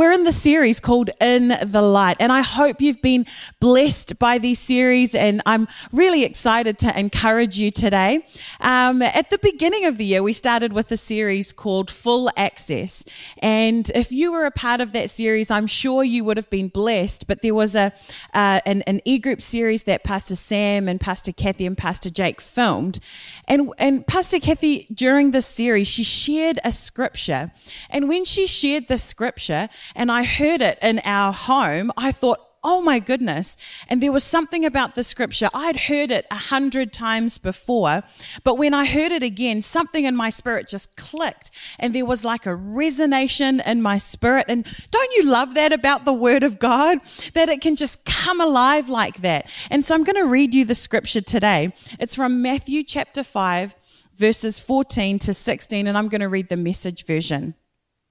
we're in the series called In the Light, and I hope you've been blessed by these series. And I'm really excited to encourage you today. Um, at the beginning of the year, we started with a series called Full Access, and if you were a part of that series, I'm sure you would have been blessed. But there was a uh, an, an e group series that Pastor Sam and Pastor Kathy and Pastor Jake filmed, and and Pastor Kathy during this series she shared a scripture, and when she shared the scripture and I heard it in our home, I thought, oh my goodness. And there was something about the scripture. I'd heard it a hundred times before, but when I heard it again, something in my spirit just clicked and there was like a resonation in my spirit. And don't you love that about the word of God? That it can just come alive like that. And so I'm going to read you the scripture today. It's from Matthew chapter 5, verses 14 to 16, and I'm going to read the message version.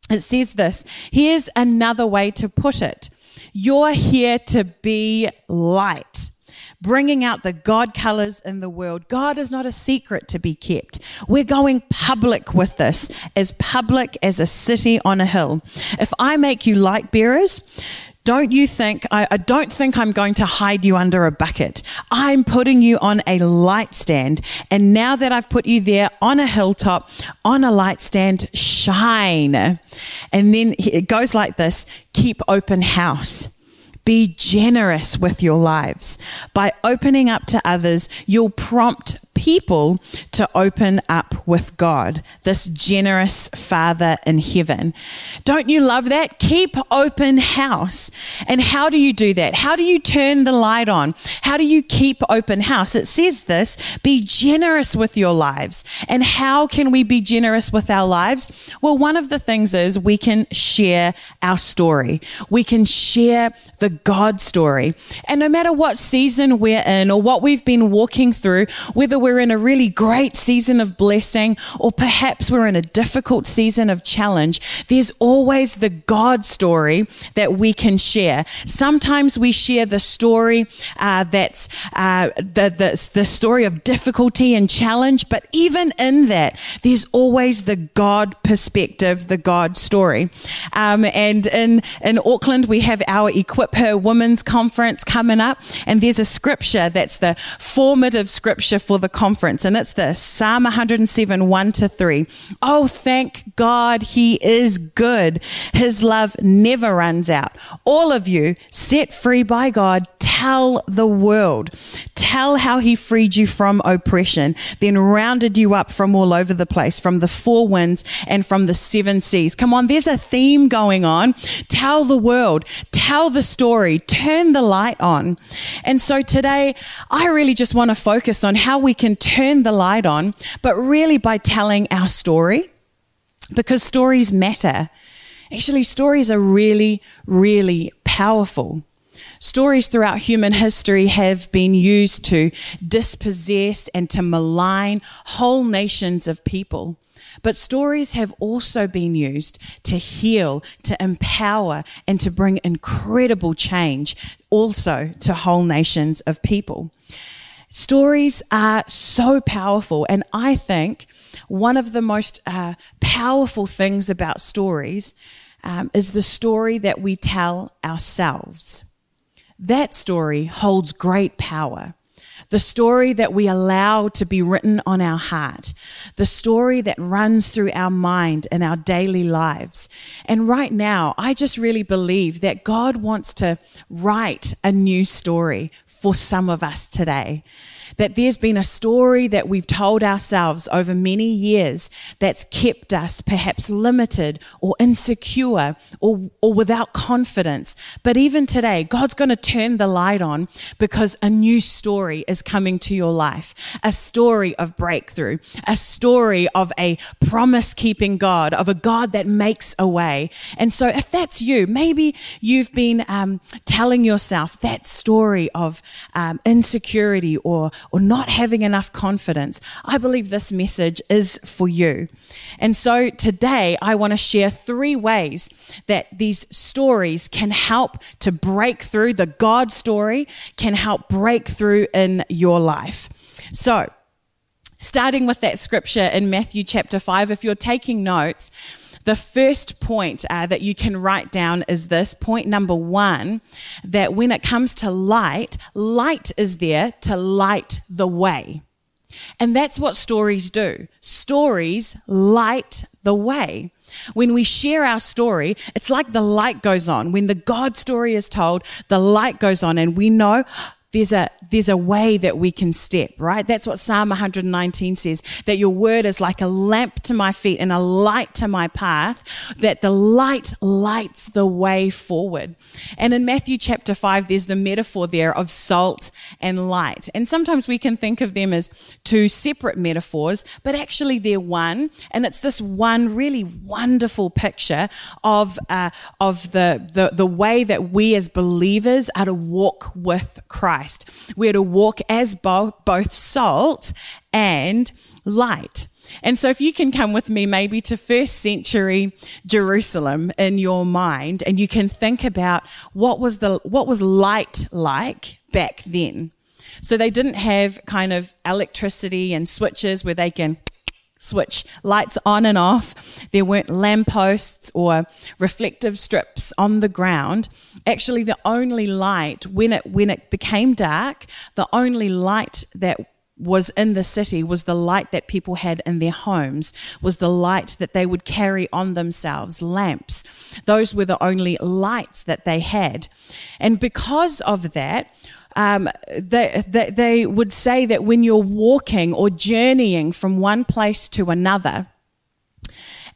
It says this here's another way to put it You're here to be light bringing out the God colors in the world. God is not a secret to be kept. We're going public with this, as public as a city on a hill. If I make you light bearers, don't you think, I, I, don't think I'm going to hide you under a bucket. I'm putting you on a light stand. And now that I've put you there on a hilltop, on a light stand, shine. And then it goes like this keep open house. Be generous with your lives. By opening up to others, you'll prompt people to open up with God, this generous Father in heaven. Don't you love that? Keep open house. And how do you do that? How do you turn the light on? How do you keep open house? It says this be generous with your lives. And how can we be generous with our lives? Well, one of the things is we can share our story, we can share the God story. And no matter what season we're in or what we've been walking through, whether we're we're in a really great season of blessing, or perhaps we're in a difficult season of challenge, there's always the God story that we can share. Sometimes we share the story uh, that's uh, the, the, the story of difficulty and challenge, but even in that, there's always the God perspective, the God story. Um, and in, in Auckland, we have our Equip Her Women's Conference coming up, and there's a scripture that's the formative scripture for the conference, and it's this Psalm 107 1 to 3. Oh, thank God he is good. His love never runs out. All of you set free by God, tell the world. Tell how he freed you from oppression, then rounded you up from all over the place, from the four winds and from the seven seas. Come on, there's a theme going on. Tell the world, tell the story, turn the light on. And so today, I really just want to focus on how we can turn the light on, but really by telling our story, because stories matter. Actually, stories are really, really powerful. Stories throughout human history have been used to dispossess and to malign whole nations of people. But stories have also been used to heal, to empower, and to bring incredible change also to whole nations of people. Stories are so powerful. And I think one of the most uh, powerful things about stories um, is the story that we tell ourselves. That story holds great power. The story that we allow to be written on our heart, the story that runs through our mind and our daily lives. And right now, I just really believe that God wants to write a new story for some of us today. That there's been a story that we've told ourselves over many years that's kept us perhaps limited or insecure or, or without confidence. But even today, God's going to turn the light on because a new story is coming to your life. A story of breakthrough, a story of a promise keeping God, of a God that makes a way. And so if that's you, maybe you've been um, telling yourself that story of um, insecurity or, or not having enough confidence, I believe this message is for you. And so today I want to share three ways that these stories can help to break through the God story, can help break through in your life. So, starting with that scripture in Matthew chapter 5, if you're taking notes, the first point uh, that you can write down is this point number one that when it comes to light, light is there to light the way. And that's what stories do. Stories light the way. When we share our story, it's like the light goes on. When the God story is told, the light goes on and we know there's a there's a way that we can step, right? That's what Psalm 119 says, that your word is like a lamp to my feet and a light to my path, that the light lights the way forward. And in Matthew chapter 5, there's the metaphor there of salt and light. And sometimes we can think of them as two separate metaphors, but actually they're one. And it's this one really wonderful picture of, uh, of the, the, the way that we as believers are to walk with Christ we're to walk as bo- both salt and light. And so, if you can come with me maybe to first century Jerusalem in your mind, and you can think about what was the what was light like back then. So they didn't have kind of electricity and switches where they can switch lights on and off. There weren't lampposts or reflective strips on the ground. Actually, the only light when it when it became dark, the only light that was in the city was the light that people had in their homes, was the light that they would carry on themselves, lamps. Those were the only lights that they had. And because of that, um, they, they, they would say that when you're walking or journeying from one place to another,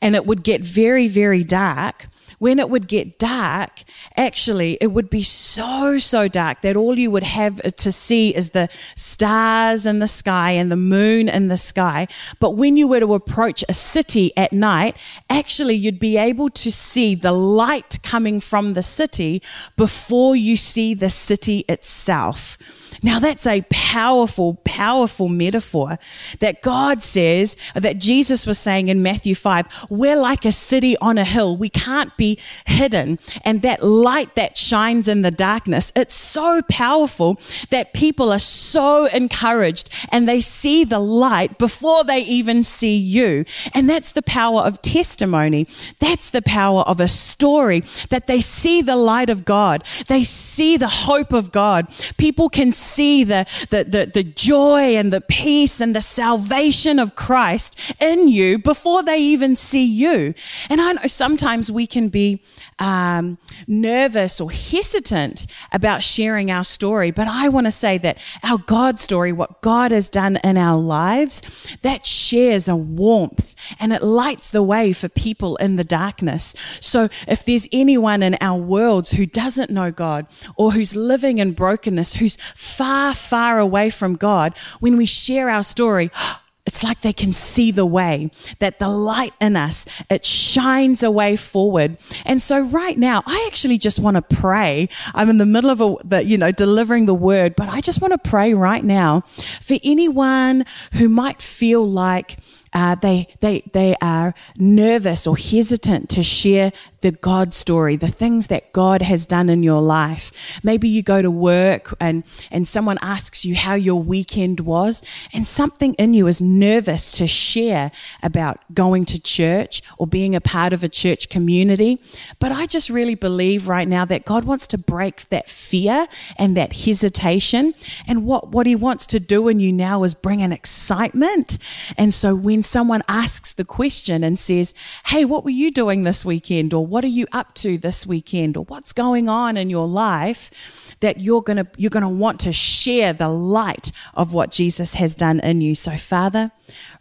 and it would get very, very dark, when it would get dark, actually, it would be so, so dark that all you would have to see is the stars in the sky and the moon in the sky. But when you were to approach a city at night, actually, you'd be able to see the light coming from the city before you see the city itself. Now that's a powerful, powerful metaphor that God says, that Jesus was saying in Matthew 5, we're like a city on a hill. We can't be hidden. And that light that shines in the darkness, it's so powerful that people are so encouraged and they see the light before they even see you. And that's the power of testimony. That's the power of a story that they see the light of God. They see the hope of God. People can see the, the, the, the joy and the peace and the salvation of Christ in you before they even see you. And I know sometimes we can be um, nervous or hesitant about sharing our story, but I want to say that our God story, what God has done in our lives, that shares a warmth and it lights the way for people in the darkness. So if there's anyone in our worlds who doesn't know God or who's living in brokenness, who's far, far away from God, when we share our story, it's like they can see the way that the light in us it shines a way forward. And so right now i actually just want to pray. I'm in the middle of a, the you know delivering the word but i just want to pray right now for anyone who might feel like uh, they, they, they are nervous or hesitant to share the God story, the things that God has done in your life. Maybe you go to work and, and someone asks you how your weekend was, and something in you is nervous to share about going to church or being a part of a church community. But I just really believe right now that God wants to break that fear and that hesitation. And what, what He wants to do in you now is bring an excitement. And so when someone asks the question and says, Hey, what were you doing this weekend? Or what are you up to this weekend or what's going on in your life that you're going to you're going to want to share the light of what Jesus has done in you. So Father,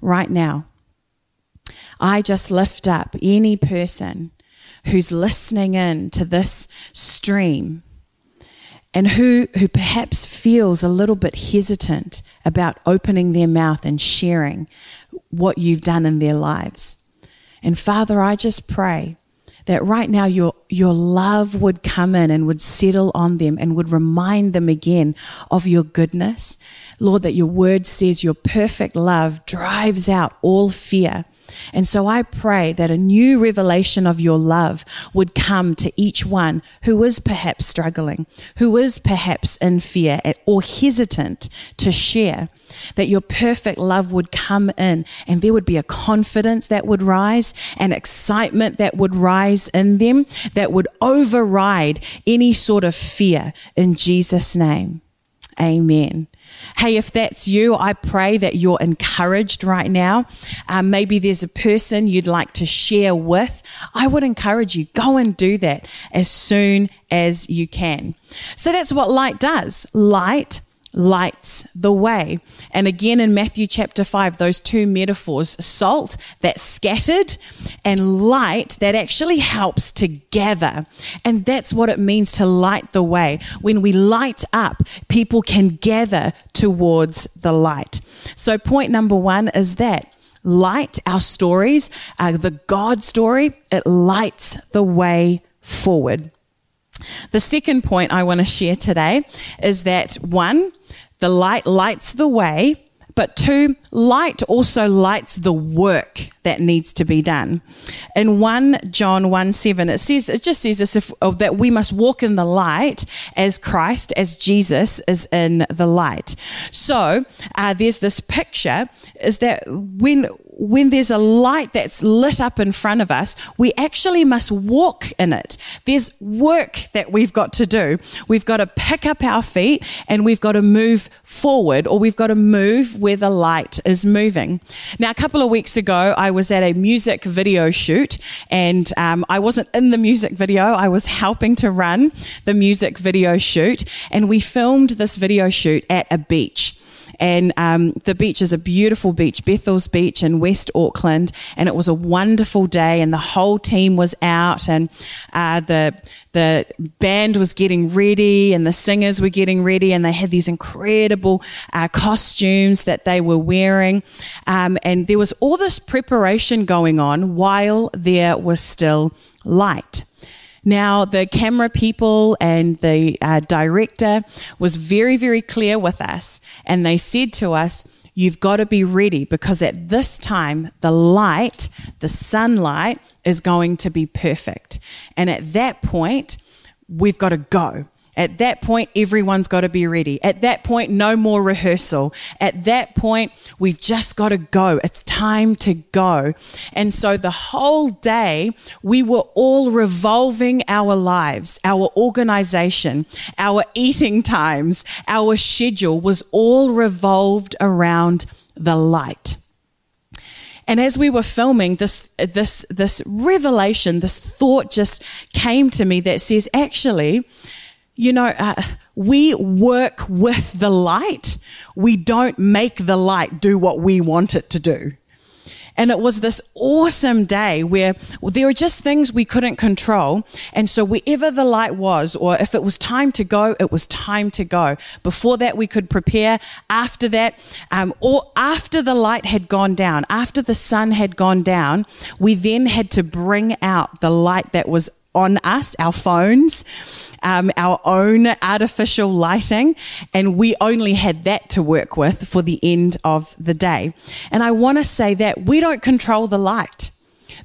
right now, I just lift up any person who's listening in to this stream and who, who perhaps feels a little bit hesitant about opening their mouth and sharing what you've done in their lives. And Father, I just pray that right now your, your love would come in and would settle on them and would remind them again of your goodness. Lord, that your word says your perfect love drives out all fear. And so I pray that a new revelation of your love would come to each one who is perhaps struggling, who is perhaps in fear or hesitant to share that your perfect love would come in and there would be a confidence that would rise, an excitement that would rise in them that would override any sort of fear in Jesus' name. Amen. Hey, if that's you, I pray that you're encouraged right now. Um, maybe there's a person you'd like to share with. I would encourage you, go and do that as soon as you can. So that's what light does. Light lights the way. And again in Matthew chapter 5, those two metaphors salt that scattered and light that actually helps to gather. And that's what it means to light the way. When we light up, people can gather towards the light. So, point number one is that light, our stories, uh, the God story, it lights the way forward. The second point I want to share today is that one, the light lights the way, but two, light also lights the work that needs to be done. In 1 John 1 7, it says, it just says this if, oh, that we must walk in the light as Christ, as Jesus is in the light. So uh, there's this picture is that when when there's a light that's lit up in front of us, we actually must walk in it. There's work that we've got to do. We've got to pick up our feet and we've got to move forward or we've got to move where the light is moving. Now, a couple of weeks ago, I was at a music video shoot and um, I wasn't in the music video. I was helping to run the music video shoot and we filmed this video shoot at a beach. And um, the beach is a beautiful beach, Bethells Beach in West Auckland. And it was a wonderful day, and the whole team was out, and uh, the the band was getting ready, and the singers were getting ready, and they had these incredible uh, costumes that they were wearing. Um, and there was all this preparation going on while there was still light. Now, the camera people and the uh, director was very, very clear with us, and they said to us, You've got to be ready because at this time, the light, the sunlight, is going to be perfect. And at that point, we've got to go. At that point, everyone's got to be ready. At that point, no more rehearsal. At that point, we've just got to go. It's time to go. And so the whole day, we were all revolving our lives, our organization, our eating times, our schedule was all revolved around the light. And as we were filming, this, this, this revelation, this thought just came to me that says, actually, you know, uh, we work with the light. We don't make the light do what we want it to do. And it was this awesome day where there were just things we couldn't control. And so wherever the light was, or if it was time to go, it was time to go. Before that, we could prepare. After that, um, or after the light had gone down, after the sun had gone down, we then had to bring out the light that was on us, our phones, um, our own artificial lighting, and we only had that to work with for the end of the day. And I want to say that we don't control the light.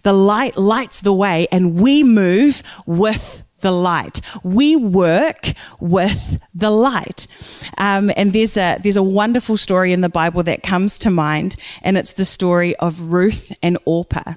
The light lights the way, and we move with the light. We work with the light. Um, and there's a there's a wonderful story in the Bible that comes to mind, and it's the story of Ruth and Orpah.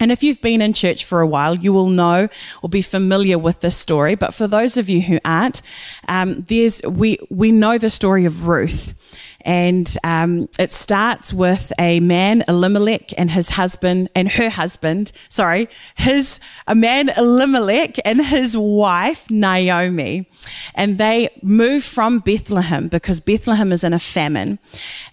And if you've been in church for a while, you will know or be familiar with this story. But for those of you who aren't, um, there's we we know the story of Ruth, and um, it starts with a man Elimelech and his husband and her husband. Sorry, his a man Elimelech and his wife Naomi, and they move from Bethlehem because Bethlehem is in a famine,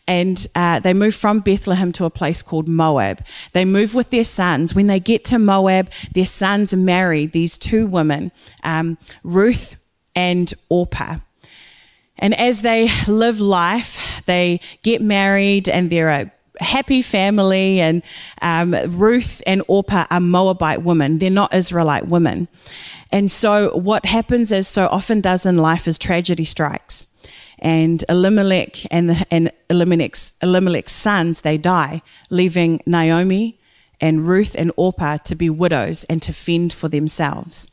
and uh, they move from Bethlehem to a place called Moab. They move with their sons. When they get to Moab, their sons marry these two women, um, Ruth and Orpah. And as they live life, they get married and they're a happy family. And um, Ruth and Orpah are Moabite women, they're not Israelite women. And so, what happens, as so often does in life, is tragedy strikes. And Elimelech and, the, and Elimelech's, Elimelech's sons, they die, leaving Naomi and Ruth and Orpah to be widows and to fend for themselves.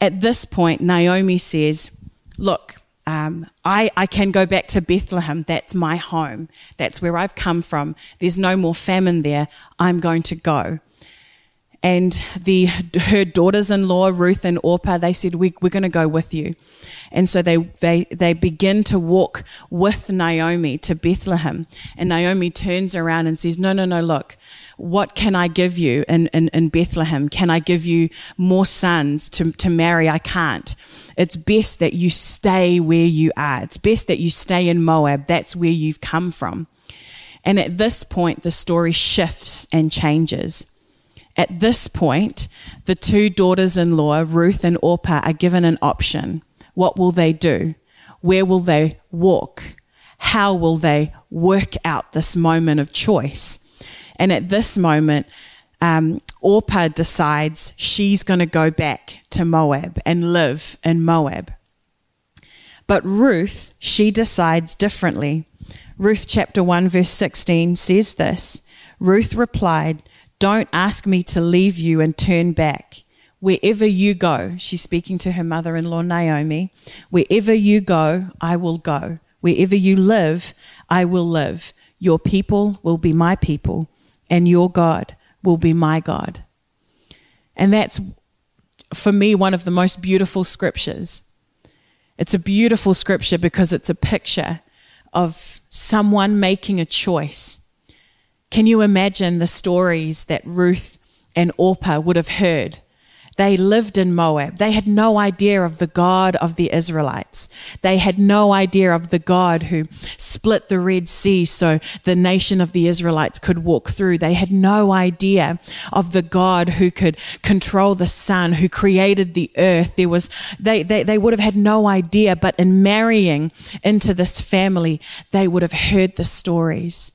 At this point, Naomi says, Look, um, I, I can go back to Bethlehem. That's my home. That's where I've come from. There's no more famine there. I'm going to go. And the, her daughters-in-law, Ruth and Orpah, they said, we, we're going to go with you. And so they, they, they begin to walk with Naomi to Bethlehem. And Naomi turns around and says, no, no, no, look, what can I give you in, in, in Bethlehem? Can I give you more sons to, to marry? I can't. It's best that you stay where you are. It's best that you stay in Moab. That's where you've come from. And at this point, the story shifts and changes. At this point, the two daughters in law, Ruth and Orpah, are given an option. What will they do? Where will they walk? How will they work out this moment of choice? And at this moment, um, Orpah decides she's going to go back to Moab and live in Moab. But Ruth, she decides differently. Ruth chapter 1, verse 16 says this Ruth replied, Don't ask me to leave you and turn back. Wherever you go, she's speaking to her mother in law Naomi, wherever you go, I will go. Wherever you live, I will live. Your people will be my people and your God will be my God. And that's, for me, one of the most beautiful scriptures. It's a beautiful scripture because it's a picture of someone making a choice. Can you imagine the stories that Ruth and Orpah would have heard they lived in Moab. They had no idea of the God of the Israelites. They had no idea of the God who split the Red Sea so the nation of the Israelites could walk through. They had no idea of the God who could control the sun, who created the earth. There was, they, they, they would have had no idea, but in marrying into this family, they would have heard the stories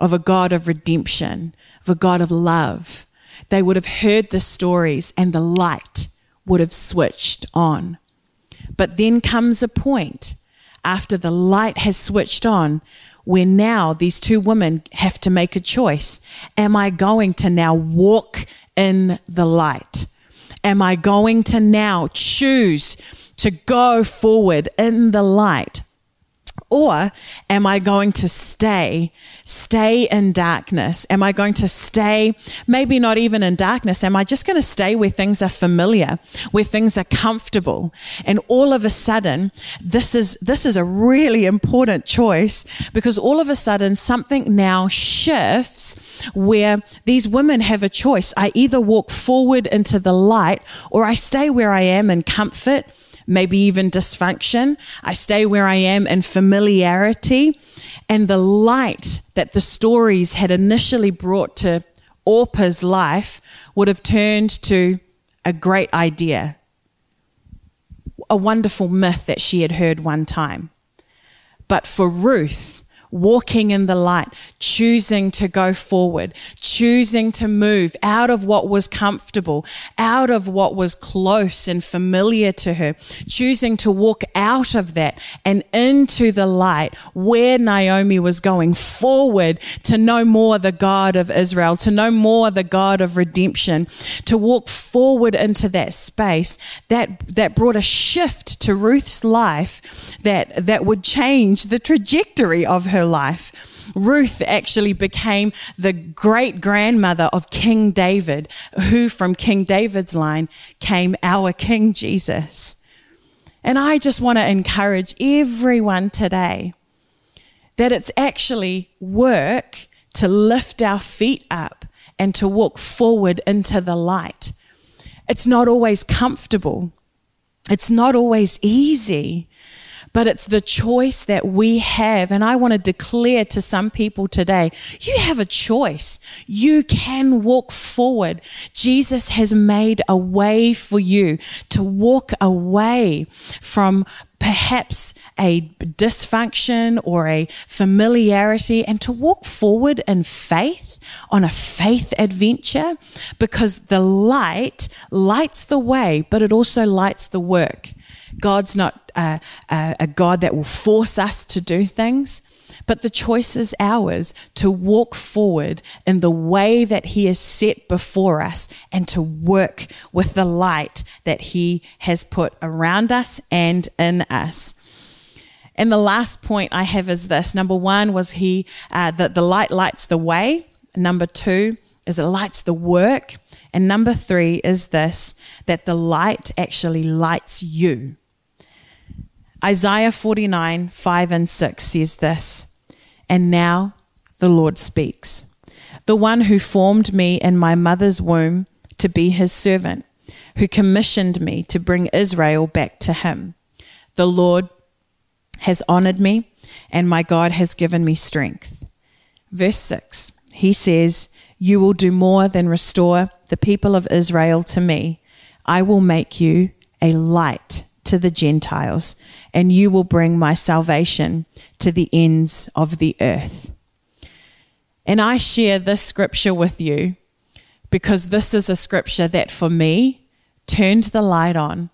of a God of redemption, of a God of love they would have heard the stories and the light would have switched on. But then comes a point after the light has switched on where now these two women have to make a choice. Am I going to now walk in the light? Am I going to now choose to go forward in the light? Or am I going to stay, stay in darkness? Am I going to stay, maybe not even in darkness? Am I just going to stay where things are familiar, where things are comfortable? And all of a sudden, this is, this is a really important choice because all of a sudden something now shifts where these women have a choice. I either walk forward into the light or I stay where I am in comfort maybe even dysfunction. I stay where I am in familiarity. And the light that the stories had initially brought to Orpah's life would have turned to a great idea, a wonderful myth that she had heard one time. But for Ruth, walking in the light, choosing to go forward, choosing to move out of what was comfortable, out of what was close and familiar to her, choosing to walk out of that and into the light where Naomi was going forward to know more the God of Israel, to know more the God of redemption, to walk forward into that space that, that brought a shift to Ruth's life that, that would change the trajectory of her life. Ruth actually became the great grandmother of King David, who from King David's line came our King Jesus. And I just want to encourage everyone today that it's actually work to lift our feet up and to walk forward into the light. It's not always comfortable. It's not always easy but it's the choice that we have. And I want to declare to some people today, you have a choice. You can walk forward. Jesus has made a way for you to walk away from perhaps a dysfunction or a familiarity and to walk forward in faith on a faith adventure because the light lights the way, but it also lights the work. God's not a, a, a God that will force us to do things. But the choice is ours to walk forward in the way that He has set before us and to work with the light that He has put around us and in us. And the last point I have is this number one was He, uh, that the light lights the way. Number two is it lights the work. And number three is this that the light actually lights you. Isaiah 49, 5 and 6 says this And now the Lord speaks, the one who formed me in my mother's womb to be his servant, who commissioned me to bring Israel back to him. The Lord has honored me, and my God has given me strength. Verse 6, he says, You will do more than restore the people of Israel to me. I will make you a light to the Gentiles, and you will bring my salvation to the ends of the earth. And I share this scripture with you because this is a scripture that for me turned the light on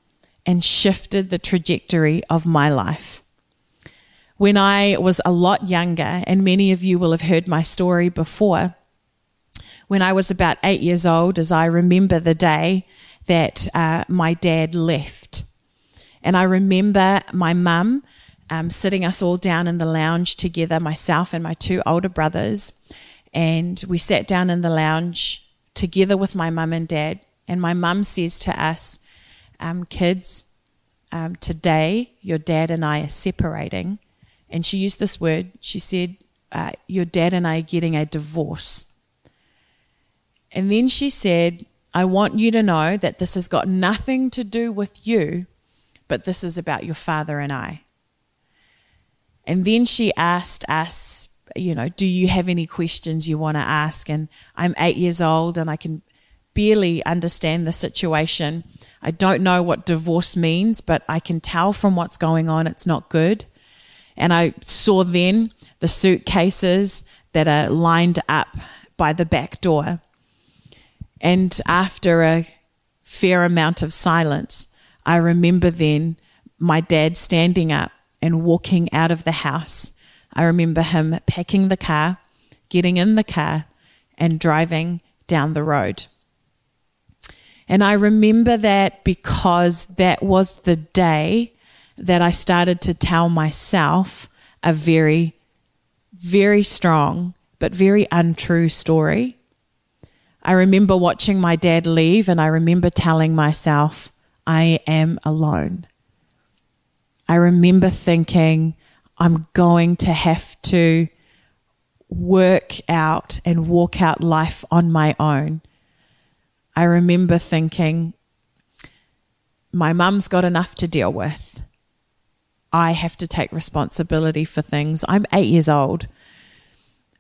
and shifted the trajectory of my life. When I was a lot younger, and many of you will have heard my story before, when I was about eight years old, as I remember the day that uh, my dad left. And I remember my mum um, sitting us all down in the lounge together, myself and my two older brothers. And we sat down in the lounge together with my mum and dad. And my mum says to us, um, Kids, um, today your dad and I are separating. And she used this word. She said, uh, Your dad and I are getting a divorce. And then she said, I want you to know that this has got nothing to do with you but this is about your father and I. And then she asked us, you know, do you have any questions you want to ask? And I'm eight years old and I can barely understand the situation. I don't know what divorce means, but I can tell from what's going on it's not good. And I saw then the suitcases that are lined up by the back door. And after a fair amount of silence, I remember then my dad standing up and walking out of the house. I remember him packing the car, getting in the car, and driving down the road. And I remember that because that was the day that I started to tell myself a very, very strong but very untrue story. I remember watching my dad leave, and I remember telling myself, I am alone. I remember thinking, I'm going to have to work out and walk out life on my own. I remember thinking, my mum's got enough to deal with. I have to take responsibility for things. I'm eight years old.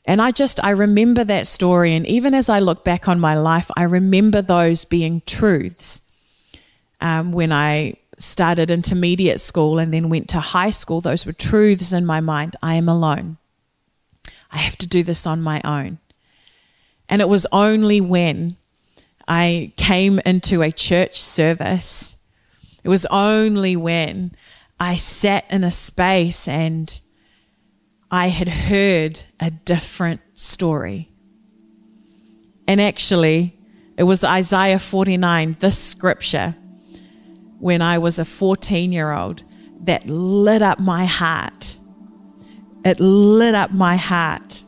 And I just, I remember that story. And even as I look back on my life, I remember those being truths um, when I started intermediate school and then went to high school, those were truths in my mind. I am alone. I have to do this on my own. And it was only when I came into a church service, it was only when I sat in a space and I had heard a different story. And actually, it was Isaiah 49, this scripture when I was a 14 year old that lit up my heart. It lit up my heart.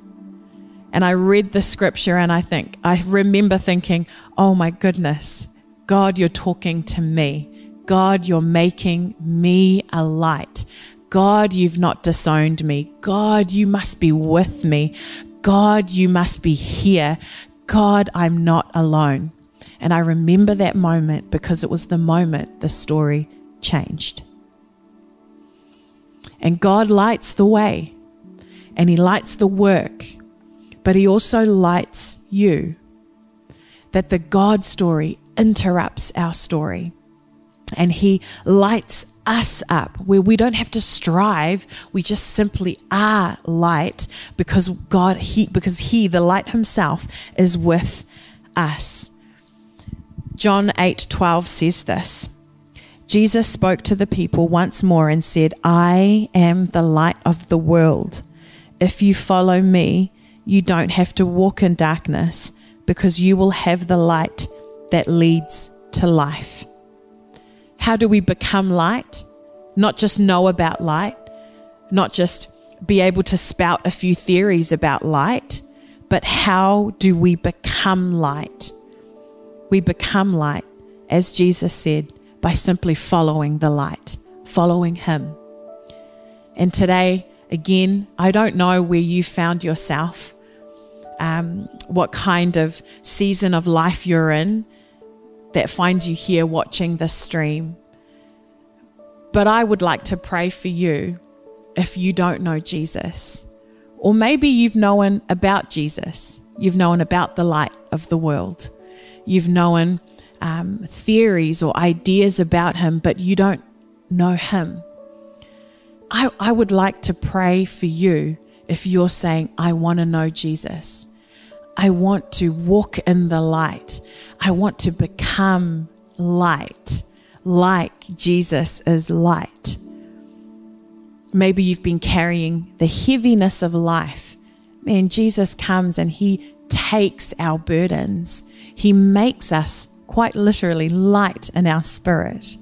And I read the scripture and I think, I remember thinking, oh my goodness, God, you're talking to me. God, you're making me a light. God, you've not disowned me. God, you must be with me. God, you must be here. God, I'm not alone. And I remember that moment because it was the moment the story changed. And God lights the way and He lights the work, but He also lights you. That the God story interrupts our story and He lights us up where we don't have to strive we just simply are light because god he because he the light himself is with us John 8:12 says this. Jesus spoke to the people once more and said, I am the light of the world. If you follow me, you don't have to walk in darkness because you will have the light that leads to life. How do we become light? Not just know about light, not just be able to spout a few theories about light, but how do we become light? We become light, as Jesus said, by simply following the light, following Him. And today, again, I don't know where you found yourself, um, what kind of season of life you're in that finds you here watching this stream. But I would like to pray for you if you don't know Jesus. Or maybe you've known about Jesus, you've known about the light of the world, you've known um, theories or ideas about him, but you don't know him. I, I would like to pray for you if you're saying, I want to know Jesus. I want to walk in the light. I want to become light, like Jesus is light. Maybe you've been carrying the heaviness of life. Man, Jesus comes and he takes our burdens. He makes us quite literally light in our spirit,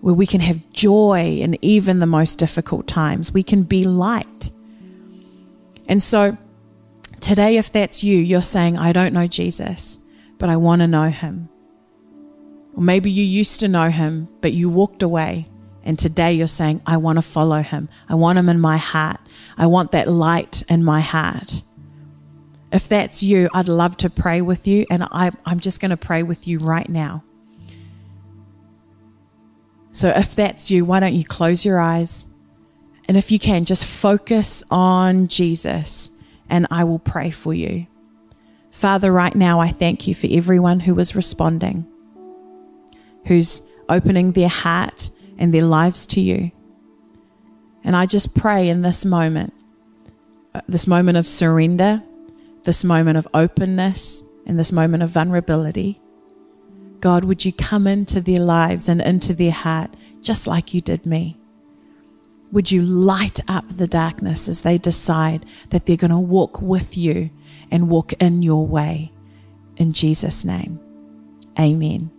where we can have joy in even the most difficult times. We can be light. And so today, if that's you, you're saying, I don't know Jesus, but I want to know him. Or maybe you used to know him, but you walked away. And today you're saying, I want to follow him. I want him in my heart. I want that light in my heart. If that's you, I'd love to pray with you. And I, I'm just going to pray with you right now. So if that's you, why don't you close your eyes? And if you can, just focus on Jesus and I will pray for you. Father, right now, I thank you for everyone who is responding, who's opening their heart and their lives to you. And I just pray in this moment, uh, this moment of surrender, this moment of openness, and this moment of vulnerability. God, would you come into their lives and into their heart just like you did me? Would you light up the darkness as they decide that they're going to walk with you and walk in your way? In Jesus' name, amen.